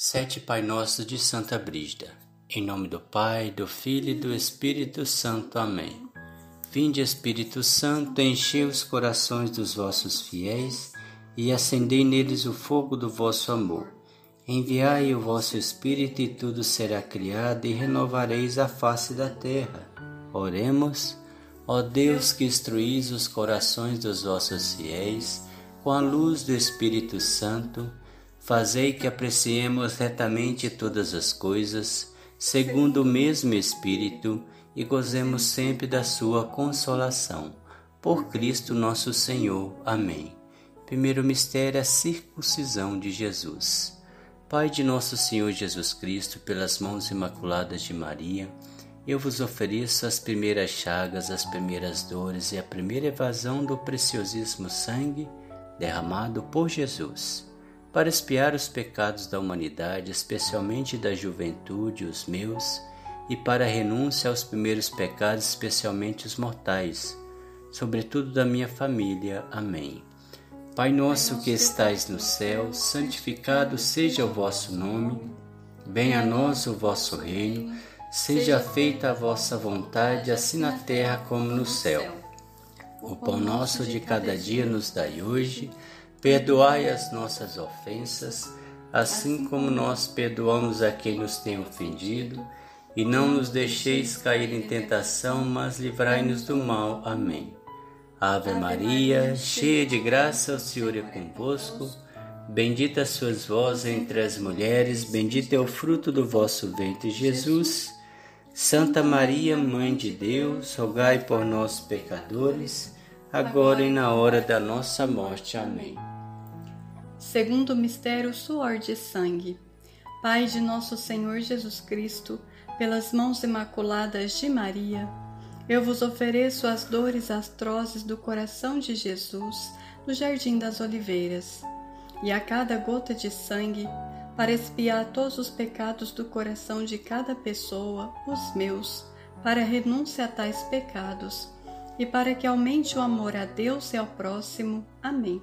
Sete Pai Nossos de Santa Brígida. Em nome do Pai, do Filho e do Espírito Santo. Amém. Vinde, Espírito Santo, enchei os corações dos vossos fiéis e acendei neles o fogo do vosso amor. Enviai o vosso Espírito e tudo será criado e renovareis a face da terra. Oremos. Ó Deus que instruís os corações dos vossos fiéis com a luz do Espírito Santo, Fazei que apreciemos retamente todas as coisas, segundo o mesmo Espírito, e gozemos sempre da Sua consolação. Por Cristo nosso Senhor. Amém. Primeiro mistério, a circuncisão de Jesus. Pai de nosso Senhor Jesus Cristo, pelas mãos imaculadas de Maria, eu vos ofereço as primeiras chagas, as primeiras dores e a primeira evasão do preciosíssimo sangue derramado por Jesus para espiar os pecados da humanidade, especialmente da juventude, os meus, e para a renúncia aos primeiros pecados, especialmente os mortais, sobretudo da minha família. Amém. Pai nosso que estais no céu, santificado seja o vosso nome, venha a nós o vosso reino, seja feita a vossa vontade, assim na terra como no céu. O pão nosso de cada dia nos dai hoje, Perdoai as nossas ofensas, assim como nós perdoamos a quem nos tem ofendido, e não nos deixeis cair em tentação, mas livrai-nos do mal. Amém. Ave Maria, cheia de graça, o Senhor é convosco. Bendita sois vós entre as mulheres, bendito é o fruto do vosso ventre, Jesus. Santa Maria, Mãe de Deus, rogai por nós, pecadores, agora e na hora da nossa morte. Amém. Segundo mistério, suor de sangue. Pai de nosso Senhor Jesus Cristo, pelas mãos imaculadas de Maria, eu vos ofereço as dores atrozes do coração de Jesus no Jardim das Oliveiras, e a cada gota de sangue, para expiar todos os pecados do coração de cada pessoa, os meus, para renúncia a tais pecados, e para que aumente o amor a Deus e ao próximo. Amém.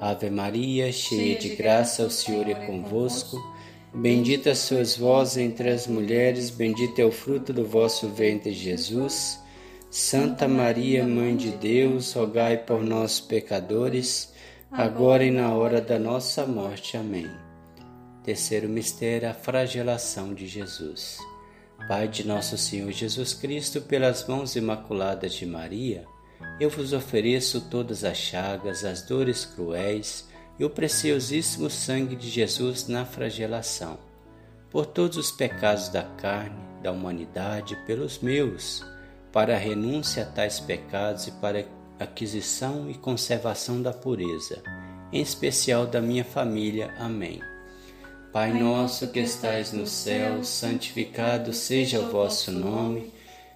Ave Maria, cheia de graça, o Senhor é convosco. Bendita sois vós entre as mulheres, bendito é o fruto do vosso ventre, Jesus. Santa Maria, Mãe de Deus, rogai por nós, pecadores, agora e na hora da nossa morte. Amém. Terceiro mistério, a flagelação de Jesus. Pai de nosso Senhor Jesus Cristo, pelas mãos imaculadas de Maria, eu vos ofereço todas as chagas, as dores cruéis e o preciosíssimo sangue de Jesus na flagelação, por todos os pecados da carne, da humanidade, pelos meus, para a renúncia a tais pecados e para a aquisição e conservação da pureza, em especial da minha família. Amém. Pai nosso que estais no céu, santificado seja o vosso nome.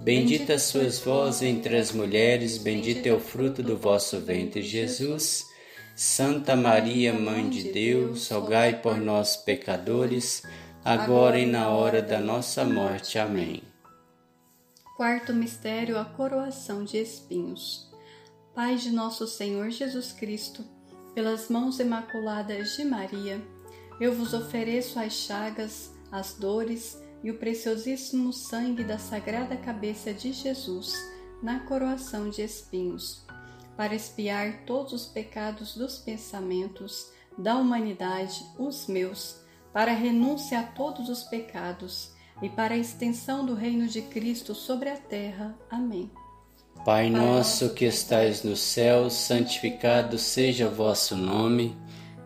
Bendita sois vós entre as mulheres, bendito é o fruto do vosso ventre, Jesus. Santa Maria, Mãe de Deus, rogai por nós, pecadores, agora e na hora da nossa morte. Amém. Quarto mistério, a coroação de espinhos. Pai de nosso Senhor Jesus Cristo, pelas mãos imaculadas de Maria, eu vos ofereço as chagas, as dores, e o preciosíssimo sangue da sagrada cabeça de Jesus na coroação de espinhos, para expiar todos os pecados dos pensamentos da humanidade, os meus, para renúncia a todos os pecados e para a extensão do reino de Cristo sobre a terra. Amém. Pai nosso que estais no céu, santificado seja o vosso nome.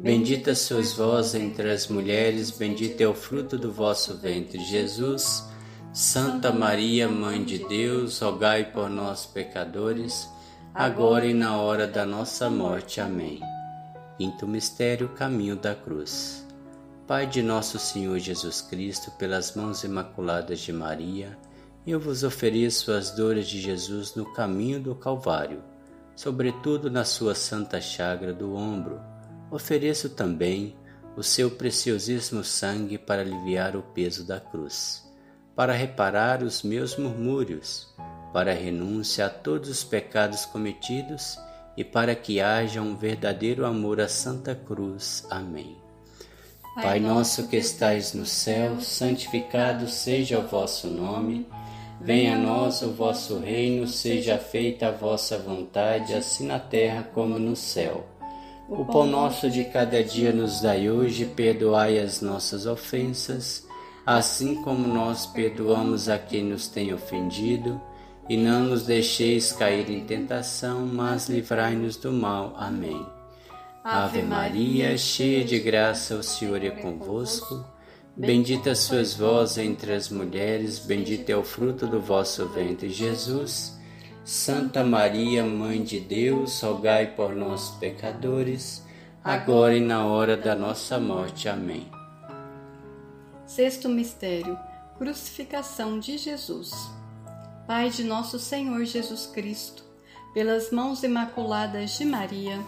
Bendita sois vós entre as mulheres, bendito é o fruto do vosso ventre, Jesus. Santa Maria, Mãe de Deus, rogai por nós, pecadores, agora e na hora da nossa morte. Amém. Quinto mistério, caminho da cruz. Pai de nosso Senhor Jesus Cristo, pelas mãos imaculadas de Maria, eu vos ofereço as dores de Jesus no caminho do Calvário, sobretudo na sua santa chagra do ombro. Ofereço também o seu preciosíssimo sangue para aliviar o peso da cruz, para reparar os meus murmúrios, para a renúncia a todos os pecados cometidos e para que haja um verdadeiro amor à Santa Cruz. Amém. Pai nosso que estais no céu, santificado seja o vosso nome. Venha a nós o vosso reino, seja feita a vossa vontade, assim na terra como no céu. O pão nosso de cada dia nos dai hoje, perdoai as nossas ofensas, assim como nós perdoamos a quem nos tem ofendido, e não nos deixeis cair em tentação, mas livrai-nos do mal. Amém. Ave Maria, cheia de graça, o Senhor é convosco. Bendita sois vós entre as mulheres, bendito é o fruto do vosso ventre, Jesus. Santa Maria, Mãe de Deus, rogai por nós, pecadores, agora e na hora da nossa morte. Amém. Sexto mistério: Crucificação de Jesus. Pai de nosso Senhor Jesus Cristo, pelas mãos imaculadas de Maria,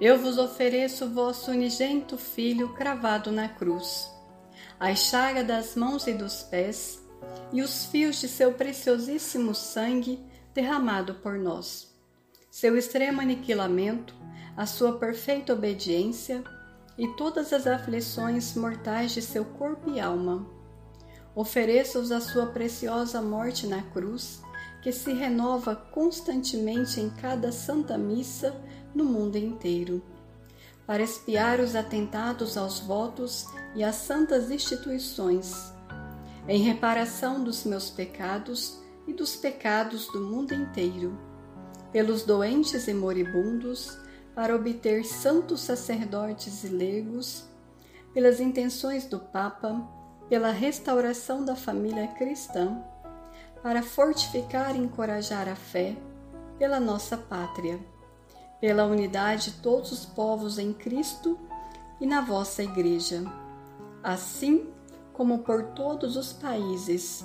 eu vos ofereço vosso unigênito Filho cravado na cruz a chaga das mãos e dos pés e os fios de seu preciosíssimo sangue derramado por nós. Seu extremo aniquilamento, a sua perfeita obediência e todas as aflições mortais de seu corpo e alma. Ofereço-os a sua preciosa morte na cruz, que se renova constantemente em cada santa missa no mundo inteiro para espiar os atentados aos votos e às santas instituições, em reparação dos meus pecados e dos pecados do mundo inteiro, pelos doentes e moribundos, para obter santos sacerdotes e leigos, pelas intenções do Papa, pela restauração da família cristã, para fortificar e encorajar a fé, pela nossa pátria pela unidade de todos os povos em Cristo e na vossa Igreja, assim como por todos os países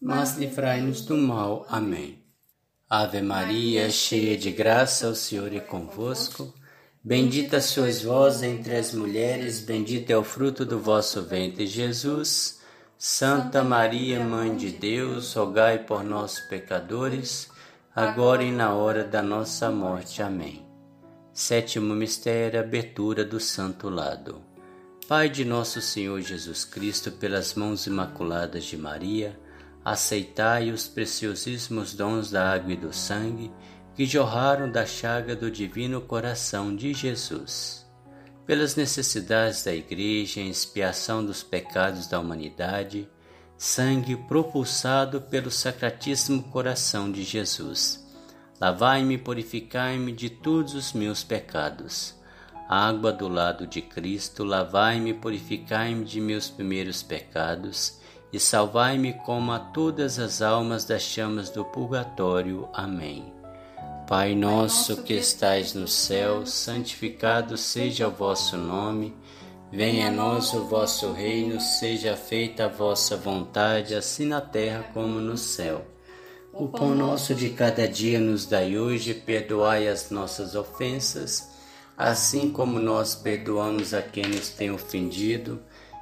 mas livrai-nos do mal. Amém. Ave Maria, cheia de graça, o Senhor é convosco. Bendita sois vós entre as mulheres, bendito é o fruto do vosso ventre, Jesus. Santa Maria, Mãe de Deus, rogai por nós, pecadores, agora e na hora da nossa morte. Amém. Sétimo mistério, abertura do Santo Lado. Pai de nosso Senhor Jesus Cristo, pelas mãos imaculadas de Maria, aceitai os preciosíssimos dons da água e do sangue que jorraram da chaga do divino coração de Jesus. Pelas necessidades da Igreja em expiação dos pecados da humanidade, sangue propulsado pelo Sacratíssimo Coração de Jesus Lavai-me e purificai-me de todos os meus pecados. Água do lado de Cristo, lavai-me e purificai-me de meus primeiros pecados, e salvai-me como a todas as almas das chamas do purgatório. Amém. Pai nosso que estais no céu, santificado seja o vosso nome. Venha a nós o vosso reino, seja feita a vossa vontade, assim na terra como no céu. O pão nosso de cada dia nos dai hoje, perdoai as nossas ofensas, assim como nós perdoamos a quem nos tem ofendido,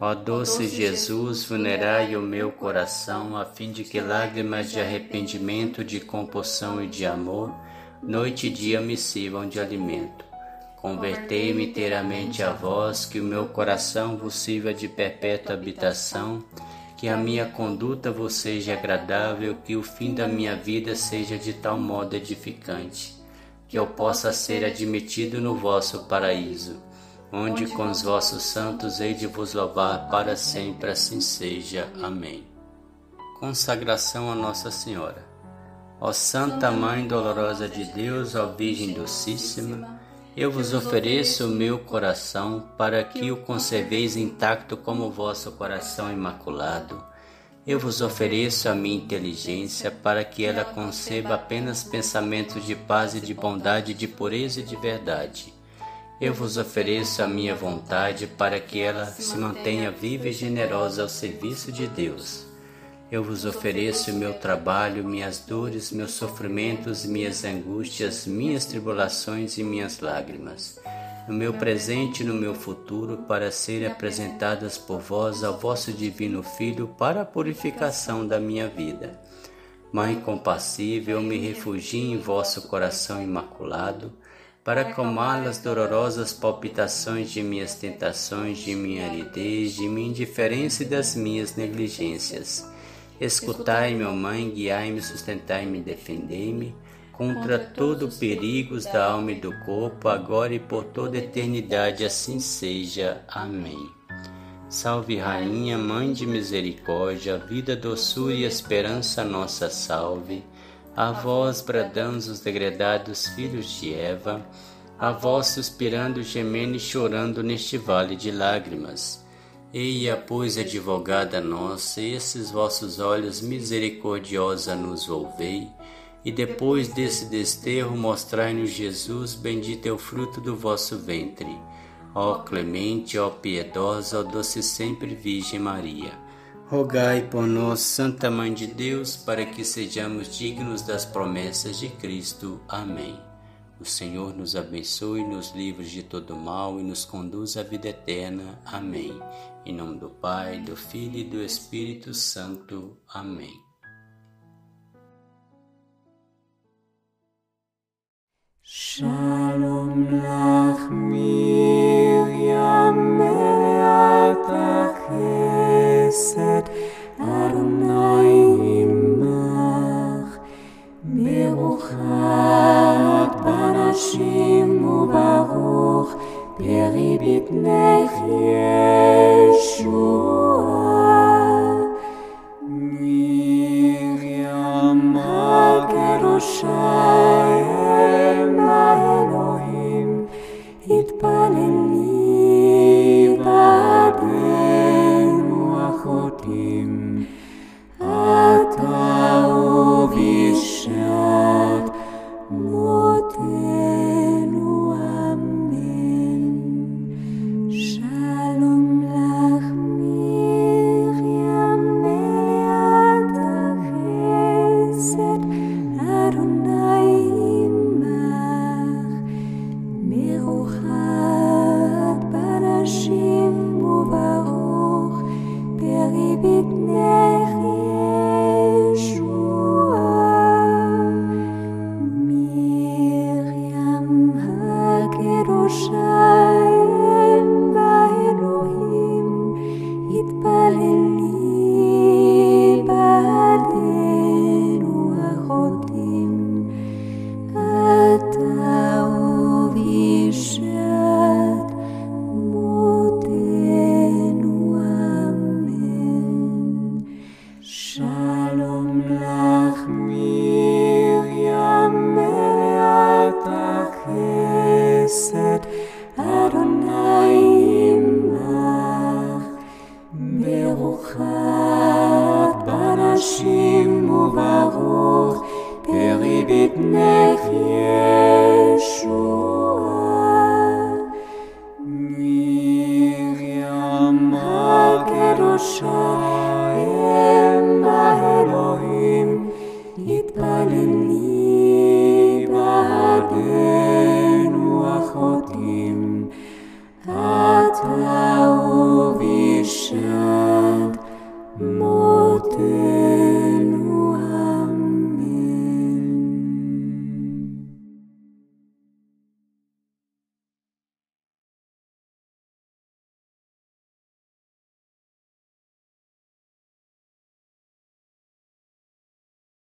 Ó doce Jesus, vulnerai o meu coração, a fim de que lágrimas de arrependimento, de compulsão e de amor, noite e dia me sirvam de alimento. Convertei-me inteiramente a vós, que o meu coração vos sirva de perpétua habitação, que a minha conduta vos seja agradável, que o fim da minha vida seja de tal modo edificante, que eu possa ser admitido no vosso paraíso, onde com os vossos santos hei de vos louvar para sempre, assim seja. Amém. Consagração a Nossa Senhora. Ó Santa Mãe dolorosa de Deus, ó Virgem Docíssima, eu vos ofereço o meu coração para que o conserveis intacto como o vosso coração imaculado. Eu vos ofereço a minha inteligência para que ela conceba apenas pensamentos de paz e de bondade, de pureza e de verdade. Eu vos ofereço a minha vontade para que ela se mantenha viva e generosa ao serviço de Deus. Eu vos ofereço meu trabalho, minhas dores, meus sofrimentos, minhas angústias, minhas tribulações e minhas lágrimas, no meu presente e no meu futuro, para serem apresentadas por vós ao vosso divino Filho para a purificação da minha vida. Mãe compassiva, eu me refugio em vosso coração imaculado, para acalmar as dolorosas palpitações de minhas tentações, de minha aridez, de minha indiferença e das minhas negligências Escutai-me, ó Mãe, guiai-me, sustentai-me, defendei-me contra todo perigos da alma e do corpo, agora e por toda eternidade, assim seja. Amém. Salve, Rainha, Mãe de Misericórdia, vida, doçura e esperança, nossa salve. A vós bradamos os degredados filhos de Eva, a vós suspirando, gemendo e chorando neste vale de lágrimas. Eia, pois, advogada nossa, esses vossos olhos misericordiosa nos volvei, e depois desse desterro mostrai-nos Jesus, bendito é o fruto do vosso ventre. Ó clemente, ó piedosa, ó doce sempre Virgem Maria. Rogai por nós, Santa Mãe de Deus, para que sejamos dignos das promessas de Cristo. Amém. O Senhor nos abençoe, nos livre de todo mal e nos conduz à vida eterna. Amém. Em nome do Pai, do Filho e do Espírito Santo. Amém. Shalom lach meleat chesed chesed Adonai imach Beruchat banashim uvaruch Peribit nechir. Yeah.